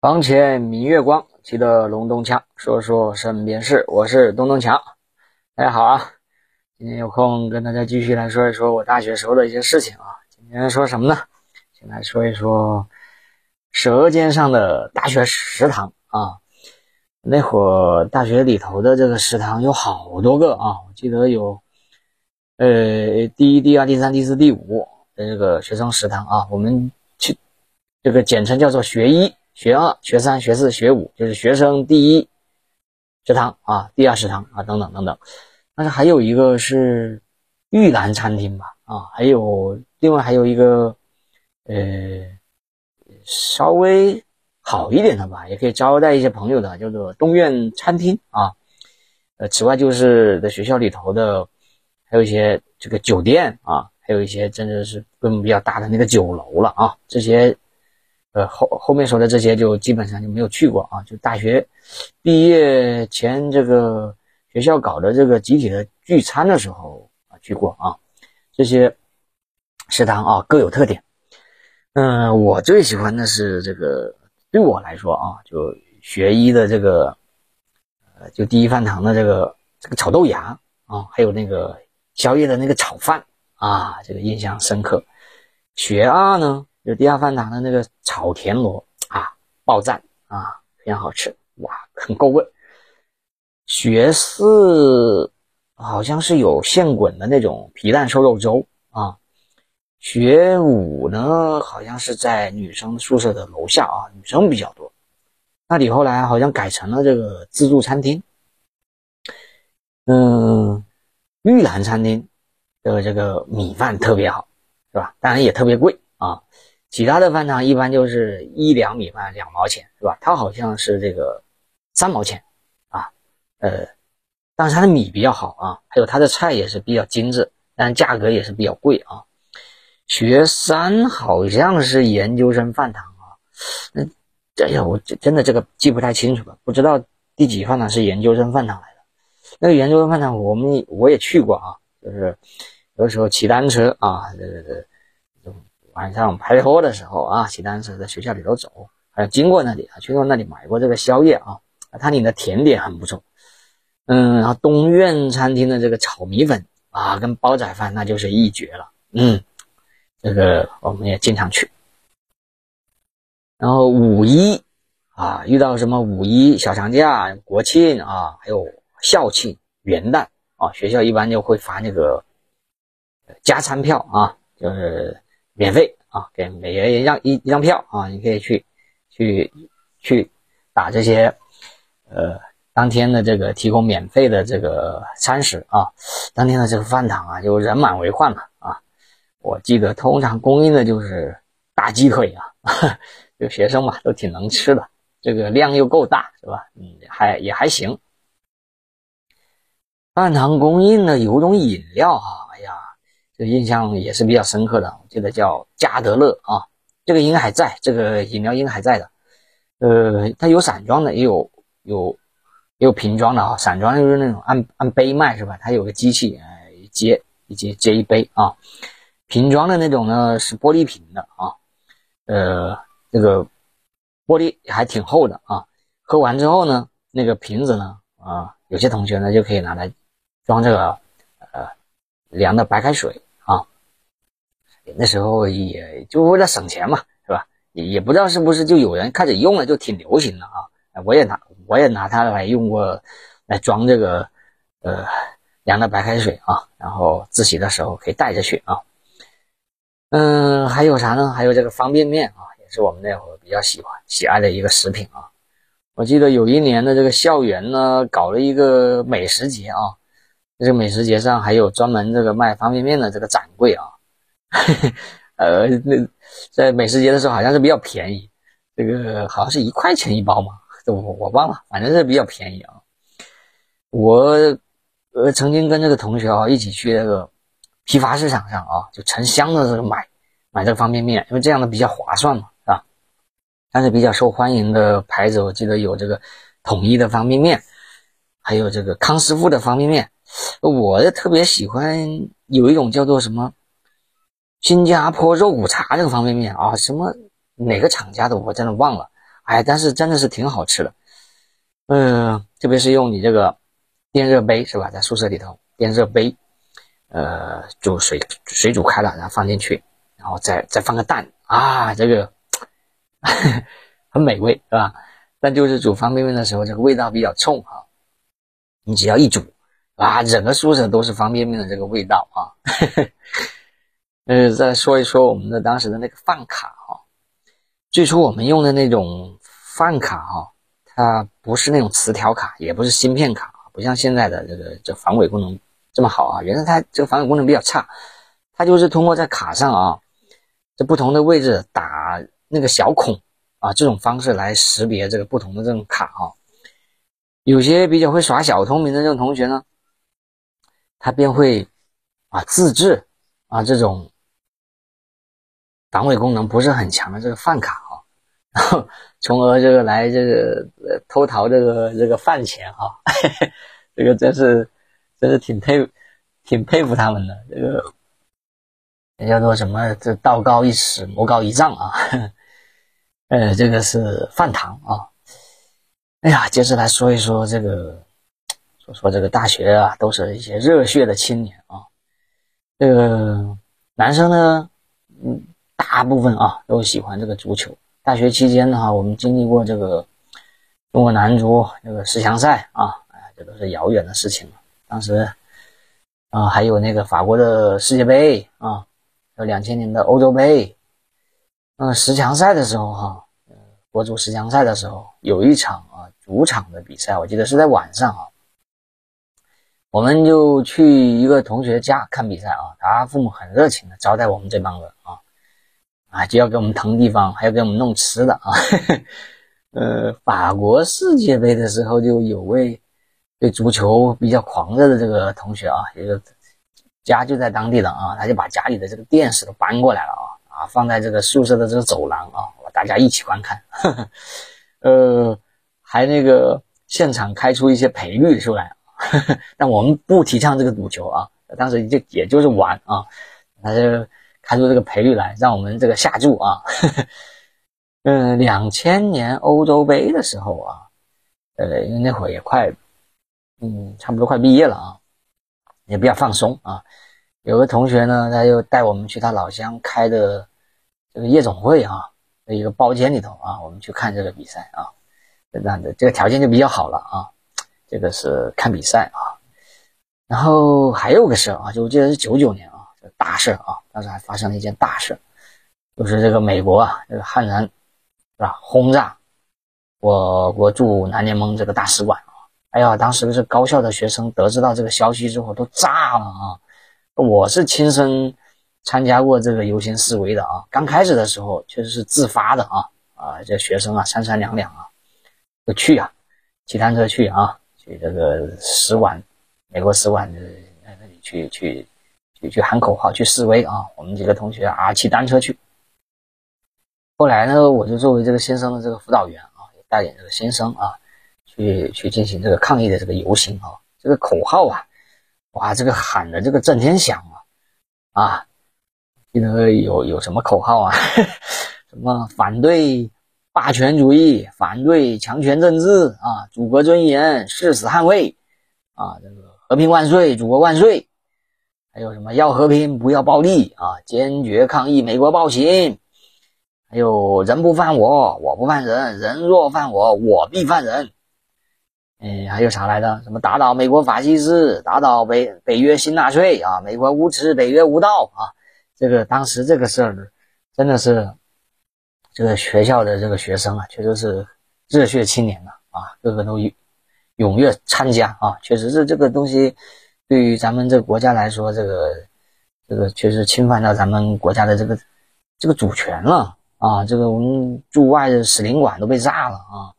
房前明月光，记得隆咚锵，说说身边事。我是东东强，大家好啊！今天有空跟大家继续来说一说我大学时候的一些事情啊。今天说什么呢？先来说一说《舌尖上的大学食堂》啊。那会儿大学里头的这个食堂有好多个啊，我记得有呃第一、第二、第三、第四、第五的这个学生食堂啊，我们去这个简称叫做学医。学二、学三、学四、学五，就是学生第一食堂啊，第二食堂啊，等等等等。但是还有一个是玉兰餐厅吧，啊，还有另外还有一个呃稍微好一点的吧，也可以招待一些朋友的，叫做东苑餐厅啊。呃，此外就是在学校里头的，还有一些这个酒店啊，还有一些真的是规模比较大的那个酒楼了啊，这些。呃，后后面说的这些就基本上就没有去过啊，就大学毕业前这个学校搞的这个集体的聚餐的时候啊去过啊，这些食堂啊各有特点。嗯，我最喜欢的是这个，对我来说啊，就学医的这个，呃，就第一饭堂的这个这个炒豆芽啊，还有那个宵夜的那个炒饭啊，这个印象深刻。学二呢？就第二饭堂的那个炒田螺啊，爆赞啊，非常好吃哇，很够味。学四好像是有现滚的那种皮蛋瘦肉粥啊。学五呢，好像是在女生宿舍的楼下啊，女生比较多。那里后来好像改成了这个自助餐厅。嗯，玉兰餐厅的这个米饭特别好，是吧？当然也特别贵啊。其他的饭堂一般就是一两米饭两毛钱，是吧？它好像是这个三毛钱啊，呃，但是它的米比较好啊，还有它的菜也是比较精致，但价格也是比较贵啊。学三好像是研究生饭堂啊，那哎呀，我真的这个记不太清楚了，不知道第几饭堂是研究生饭堂来的。那个研究生饭堂我们我也去过啊，就是有的时候骑单车啊，这这这。晚上排课的时候啊，骑单车在学校里头走，还有经过那里啊，去过那里买过这个宵夜啊，它里的甜点很不错，嗯，然后东苑餐厅的这个炒米粉啊，跟煲仔饭那就是一绝了，嗯，这个我们也经常去。然后五一啊，遇到什么五一小长假、国庆啊，还有校庆、元旦啊，学校一般就会发那个加餐票啊，就是。免费啊，给每人一张一一张票啊，你可以去去去打这些呃当天的这个提供免费的这个餐食啊，当天的这个饭堂啊就人满为患了啊。我记得通常供应的就是大鸡腿啊，就学生嘛都挺能吃的，这个量又够大是吧？嗯，还也还行。饭堂供应的有种饮料哈。这印象也是比较深刻的，我记得叫加德乐啊，这个应该还在，这个饮料应该还在的。呃，它有散装的，也有有也有瓶装的啊。散装就是那种按按杯卖是吧？它有个机器，哎，接一接接一杯啊。瓶装的那种呢是玻璃瓶的啊，呃，这个玻璃还挺厚的啊。喝完之后呢，那个瓶子呢啊，有些同学呢就可以拿来装这个呃凉的白开水。啊那时候也就为了省钱嘛，是吧？也也不知道是不是就有人开始用了，就挺流行的啊。我也拿我也拿它来用过，来装这个呃凉的白开水啊，然后自习的时候可以带着去啊。嗯，还有啥呢？还有这个方便面啊，也是我们那会儿比较喜欢喜爱的一个食品啊。我记得有一年的这个校园呢，搞了一个美食节啊，这个美食节上还有专门这个卖方便面的这个展柜啊。呃，那在美食节的时候好像是比较便宜，这个好像是一块钱一包嘛，我我忘了，反正是比较便宜啊。我呃曾经跟这个同学啊一起去那个批发市场上啊，就成箱的这个买买这个方便面，因为这样的比较划算嘛，是吧？但是比较受欢迎的牌子，我记得有这个统一的方便面，还有这个康师傅的方便面。我特别喜欢有一种叫做什么？新加坡肉骨茶这个方便面啊，什么哪个厂家的我真的忘了，哎，但是真的是挺好吃的，嗯，特别是用你这个电热杯是吧，在宿舍里头电热杯，呃，煮水水煮开了，然后放进去，然后再再放个蛋啊，这个 很美味是吧？但就是煮方便面的时候，这个味道比较冲啊。你只要一煮啊，整个宿舍都是方便面的这个味道啊。呃，再说一说我们的当时的那个饭卡哈。最初我们用的那种饭卡哈，它不是那种磁条卡，也不是芯片卡，不像现在的这个这防伪功能这么好啊。原来它这个防伪功能比较差，它就是通过在卡上啊，在不同的位置打那个小孔啊，这种方式来识别这个不同的这种卡哈。有些比较会耍小聪明的这种同学呢，他便会啊自制啊这种。防伪功能不是很强的这个饭卡啊，然后从而这个来这个偷逃这个这个饭钱哈，这个真是真是挺佩挺佩服他们的这个也叫做什么这道高一尺魔高一丈啊，呃这个是饭堂啊，哎呀，接着来说一说这个说说这个大学啊，都是一些热血的青年啊，这个男生呢，嗯。大部分啊都喜欢这个足球。大学期间呢，哈，我们经历过这个中国男足这个十强赛啊，哎，这都是遥远的事情了。当时啊，还有那个法国的世界杯啊，有两千年的欧洲杯。嗯，十强赛的时候哈，国足十强赛的时候有一场啊主场的比赛，我记得是在晚上啊，我们就去一个同学家看比赛啊，他父母很热情的招待我们这帮人啊。啊，就要给我们腾地方，还要给我们弄吃的啊。呃，法国世界杯的时候，就有位对足球比较狂热的这个同学啊，一个家就在当地的啊，他就把家里的这个电视都搬过来了啊，啊，放在这个宿舍的这个走廊啊，大家一起观看。呃，还那个现场开出一些赔率出来，但我们不提倡这个赌球啊，当时就也就是玩啊，他就。开出这个赔率来，让我们这个下注啊。呵呵嗯，两千年欧洲杯的时候啊，呃，因为那会儿也快，嗯，差不多快毕业了啊，也比较放松啊。有个同学呢，他就带我们去他老乡开的这个夜总会啊一个包间里头啊，我们去看这个比赛啊。这样的这个条件就比较好了啊。这个是看比赛啊。然后还有个事啊，就我记得是九九年啊。大事啊！当时还发生了一件大事，就是这个美国啊，这个悍然是吧，轰炸我国驻南联盟这个大使馆啊！哎呀，当时是高校的学生得知到这个消息之后都炸了啊！我是亲身参加过这个游行示威的啊！刚开始的时候确实是自发的啊啊，这学生啊三三两两啊就去啊，骑单车去啊，去这个使馆，美国使馆的那里去去。去去喊口号，去示威啊！我们几个同学啊，骑单车去。后来呢，我就作为这个新生的这个辅导员啊，带领这个新生啊，去去进行这个抗议的这个游行啊。这个口号啊，哇，这个喊的这个震天响啊！啊，记得有有什么口号啊？什么反对霸权主义，反对强权政治啊，祖国尊严誓死捍卫啊，这个和平万岁，祖国万岁。还有什么要和平不要暴力啊？坚决抗议美国暴行。还有人不犯我，我不犯人；人若犯我，我必犯人。哎，还有啥来着？什么打倒美国法西斯，打倒北北约新纳粹啊？美国无耻，北约无道啊！这个当时这个事儿，真的是这个学校的这个学生啊，确实是热血青年呐啊，个个都踊跃参加啊，确实是这个东西。对于咱们这个国家来说，这个这个确实侵犯到咱们国家的这个这个主权了啊！这个我们驻外的使领馆都被炸了啊！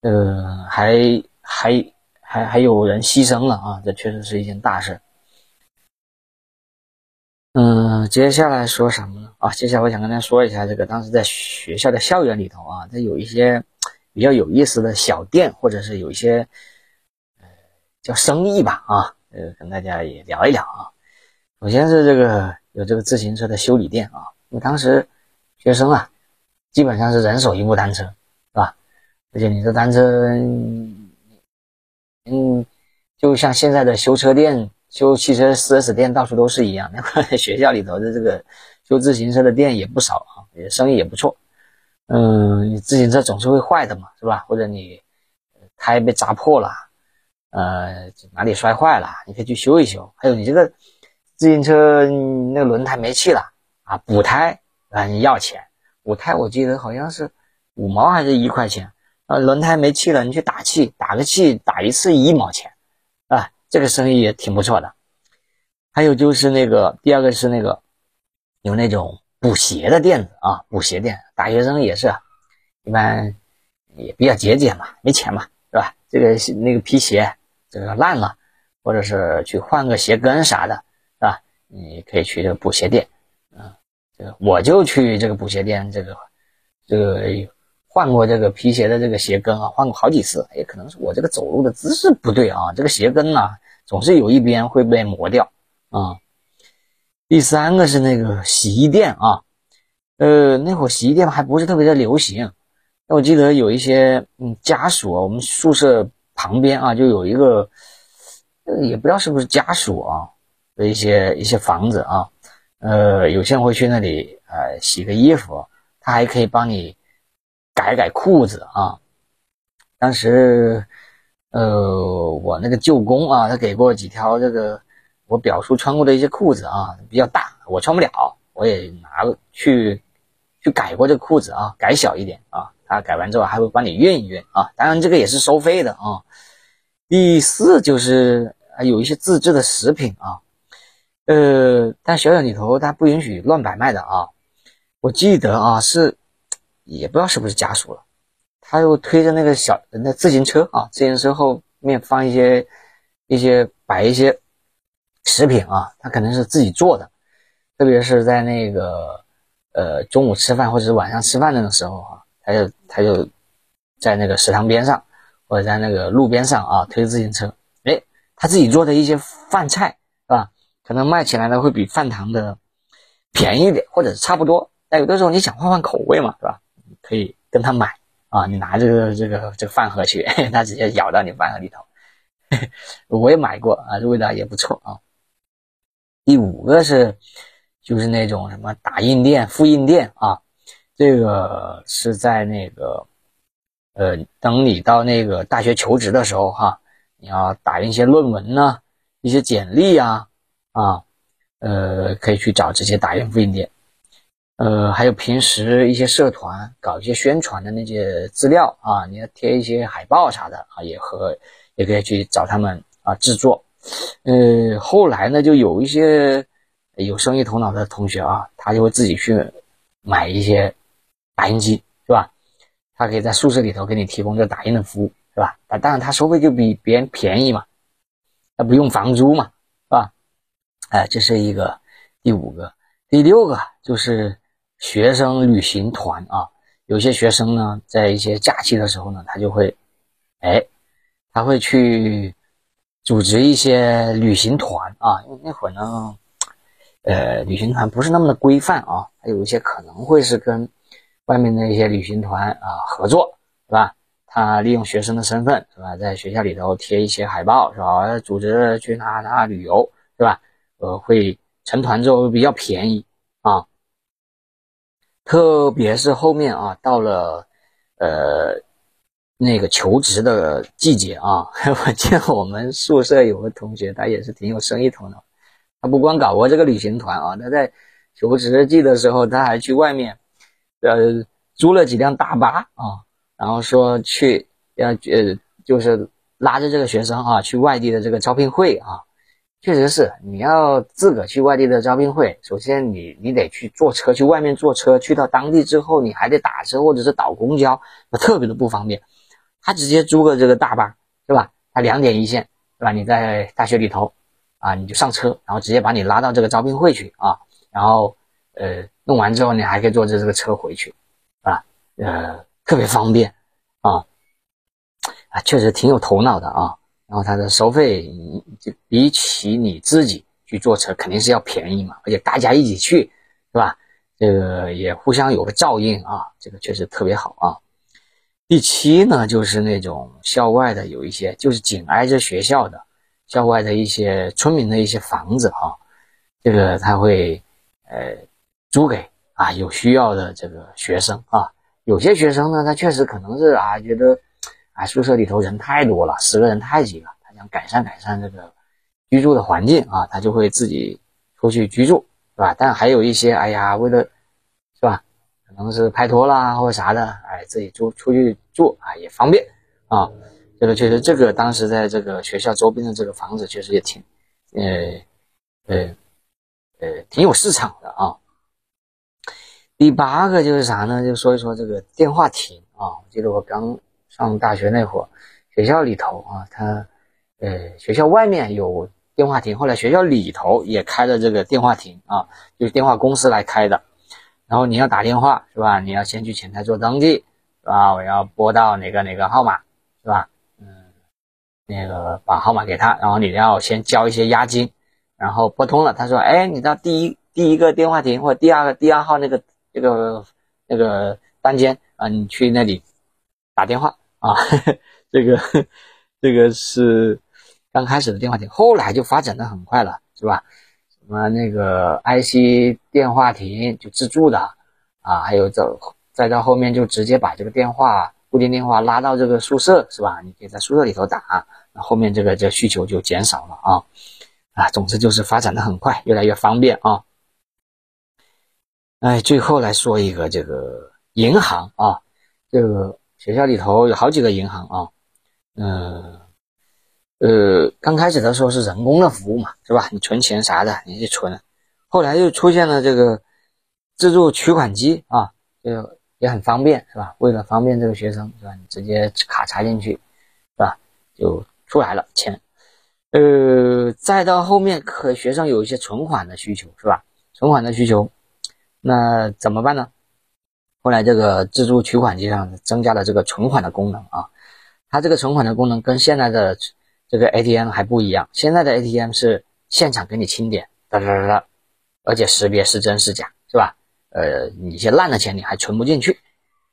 这个还还还还有人牺牲了啊！这确实是一件大事。嗯，接下来说什么呢？啊，接下来我想跟大家说一下这个当时在学校的校园里头啊，它有一些比较有意思的小店，或者是有一些呃叫生意吧啊。呃，跟大家也聊一聊啊。首先是这个有这个自行车的修理店啊，因为当时学生啊，基本上是人手一部单车，是吧？而且你这单车，嗯，就像现在的修车店、修汽车 4S 店到处都是一样。那块学校里头的这个修自行车的店也不少啊，也生意也不错。嗯，你自行车总是会坏的嘛，是吧？或者你胎被扎破了，呃，哪里摔坏了，你可以去修一修。还有你这个自行车那个轮胎没气了啊，补胎啊，你要钱。补胎我记得好像是五毛还是一块钱。啊，轮胎没气了，你去打气，打个气，打一次一毛钱，啊，这个生意也挺不错的。还有就是那个第二个是那个有那种补鞋的店子啊，补鞋店，大学生也是，一般也比较节俭嘛，没钱嘛，是吧？这个那个皮鞋这个烂了，或者是去换个鞋跟啥的，是吧？你可以去这个补鞋店，嗯，这个我就去这个补鞋店，这个这个。换过这个皮鞋的这个鞋跟啊，换过好几次，也可能是我这个走路的姿势不对啊，这个鞋跟呢总是有一边会被磨掉啊。第三个是那个洗衣店啊，呃，那会儿洗衣店还不是特别的流行，那我记得有一些嗯家属啊，我们宿舍旁边啊就有一个，也不知道是不是家属啊的一些一些房子啊，呃，有些人会去那里呃洗个衣服，他还可以帮你。改改裤子啊！当时，呃，我那个舅公啊，他给过几条这个我表叔穿过的一些裤子啊，比较大，我穿不了，我也拿去去改过这个裤子啊，改小一点啊。他改完之后还会帮你熨一熨啊，当然这个也是收费的啊。第四就是有一些自制的食品啊，呃，但小小里头他不允许乱摆卖的啊。我记得啊是。也不知道是不是家属了，他又推着那个小那自行车啊，自行车后面放一些一些摆一些食品啊，他可能是自己做的，特别是在那个呃中午吃饭或者是晚上吃饭那个时候啊，他就他就在那个食堂边上或者在那个路边上啊推自行车，哎，他自己做的一些饭菜是吧？可能卖起来呢会比饭堂的便宜一点，或者是差不多。但有的时候你想换换口味嘛，是吧？可以跟他买啊，你拿这个这个这个饭盒去，他直接舀到你饭盒里头。我也买过啊，这味道也不错啊。第五个是就是那种什么打印店、复印店啊，这个是在那个呃，等你到那个大学求职的时候哈，你要打印一些论文呢、一些简历啊啊，呃，可以去找这些打印复印店。呃，还有平时一些社团搞一些宣传的那些资料啊，你要贴一些海报啥的啊，也和也可以去找他们啊制作。呃，后来呢，就有一些有生意头脑的同学啊，他就会自己去买一些打印机，是吧？他可以在宿舍里头给你提供这打印的服务，是吧？啊，当然他收费就比别人便宜嘛，他不用房租嘛，是吧？哎，这是一个第五个，第六个就是。学生旅行团啊，有些学生呢，在一些假期的时候呢，他就会，哎，他会去组织一些旅行团啊。因为那会儿呢，呃，旅行团不是那么的规范啊，还有一些可能会是跟外面的一些旅行团啊合作，是吧？他利用学生的身份，是吧，在学校里头贴一些海报，是吧？组织去哪哪旅游，是吧？呃，会成团之后比较便宜啊。特别是后面啊，到了，呃，那个求职的季节啊，我见我们宿舍有个同学，他也是挺有生意头脑。他不光搞过这个旅行团啊，他在求职季的时候，他还去外面，呃，租了几辆大巴啊，然后说去要呃，就是拉着这个学生啊，去外地的这个招聘会啊。确实是，你要自个去外地的招聘会，首先你你得去坐车，去外面坐车，去到当地之后，你还得打车或者是倒公交，那特别的不方便。他直接租个这个大巴，是吧？他两点一线，是吧？你在大学里头，啊，你就上车，然后直接把你拉到这个招聘会去啊，然后呃弄完之后，你还可以坐着这个车回去，啊，呃，特别方便啊，啊，确实挺有头脑的啊。然后它的收费，就比起你自己去坐车肯定是要便宜嘛，而且大家一起去，是吧？这个也互相有个照应啊，这个确实特别好啊。第七呢，就是那种校外的有一些，就是紧挨着学校的校外的一些村民的一些房子哈，这个他会呃租给啊有需要的这个学生啊。有些学生呢，他确实可能是啊觉得啊宿舍里头人太多了，十个人太挤了，他想改善改善这个居住的环境啊，他就会自己出去居住，是吧？但还有一些，哎呀，为了？可能是拍拖啦或者啥的，哎，自己住出去住啊也方便啊。这个确实，这个当时在这个学校周边的这个房子确实也挺，呃，呃，呃，挺有市场的啊。第八个就是啥呢？就说一说这个电话亭啊。我记得我刚上大学那会儿，学校里头啊，它，呃，学校外面有电话亭，后来学校里头也开了这个电话亭啊，就是电话公司来开的。然后你要打电话是吧？你要先去前台做登记是吧？我要拨到哪个哪个号码是吧？嗯，那个把号码给他，然后你要先交一些押金，然后拨通了，他说，哎，你到第一第一个电话亭或者第二个第二号那个那个那个单间啊，你去那里打电话啊，这个这个是刚开始的电话亭，后来就发展的很快了，是吧？什么那个 IC 电话亭就自助的啊，还有走再到后面就直接把这个电话固定电话拉到这个宿舍是吧？你可以在宿舍里头打，那后面这个这需求就减少了啊啊，总之就是发展的很快，越来越方便啊。哎，最后来说一个这个银行啊，这个学校里头有好几个银行啊，嗯。呃刚开始的时候是人工的服务嘛，是吧？你存钱啥的，你去存。后来又出现了这个自助取款机啊，就也很方便，是吧？为了方便这个学生，是吧？你直接卡插进去，是吧？就出来了钱。呃，再到后面，可学生有一些存款的需求，是吧？存款的需求，那怎么办呢？后来这个自助取款机上增加了这个存款的功能啊，它这个存款的功能跟现在的。这个 ATM 还不一样，现在的 ATM 是现场给你清点，哒哒哒哒，而且识别是真是假，是吧？呃，你一些烂的钱你还存不进去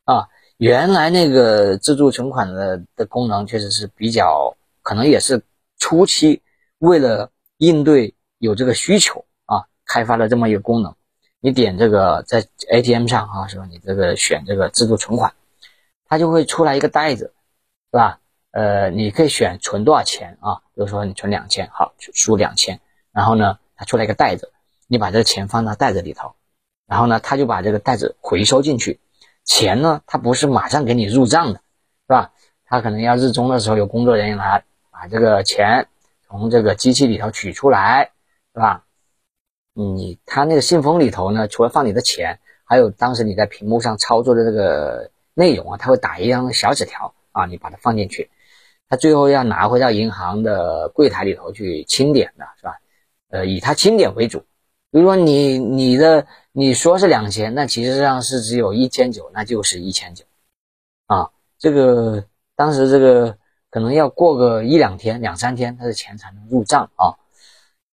啊。原来那个自助存款的的功能确实是比较，可能也是初期为了应对有这个需求啊，开发了这么一个功能。你点这个在 ATM 上啊，是吧？你这个选这个自助存款，它就会出来一个袋子，是吧？呃，你可以选存多少钱啊？比如说你存两千，好，输两千，然后呢，它出来一个袋子，你把这个钱放到袋子里头，然后呢，他就把这个袋子回收进去。钱呢，他不是马上给你入账的，是吧？他可能要日中的时候有工作人员来把这个钱从这个机器里头取出来，是吧？你他那个信封里头呢，除了放你的钱，还有当时你在屏幕上操作的这个内容啊，他会打一张小纸条啊，你把它放进去。他最后要拿回到银行的柜台里头去清点的是吧？呃，以他清点为主。比如说你你的你说是两千，那其实上是只有一千九，那就是一千九啊。这个当时这个可能要过个一两天、两三天，他的钱才能入账啊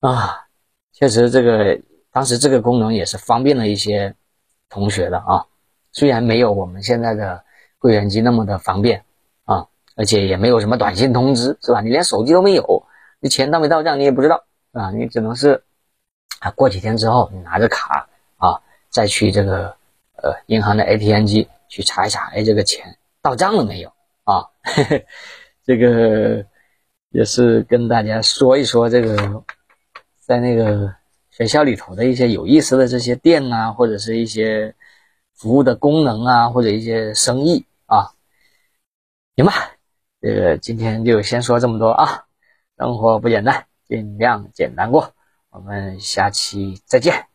啊。确实，这个当时这个功能也是方便了一些同学的啊。虽然没有我们现在的柜员机那么的方便。而且也没有什么短信通知，是吧？你连手机都没有，你钱到没到账你也不知道，啊，你只能是啊，过几天之后你拿着卡啊，再去这个呃银行的 ATM 机去查一查，哎，这个钱到账了没有啊？这个也是跟大家说一说这个在那个学校里头的一些有意思的这些店啊，或者是一些服务的功能啊，或者一些生意啊，行吧。这个今天就先说这么多啊，生活不简单，尽量简单过。我们下期再见。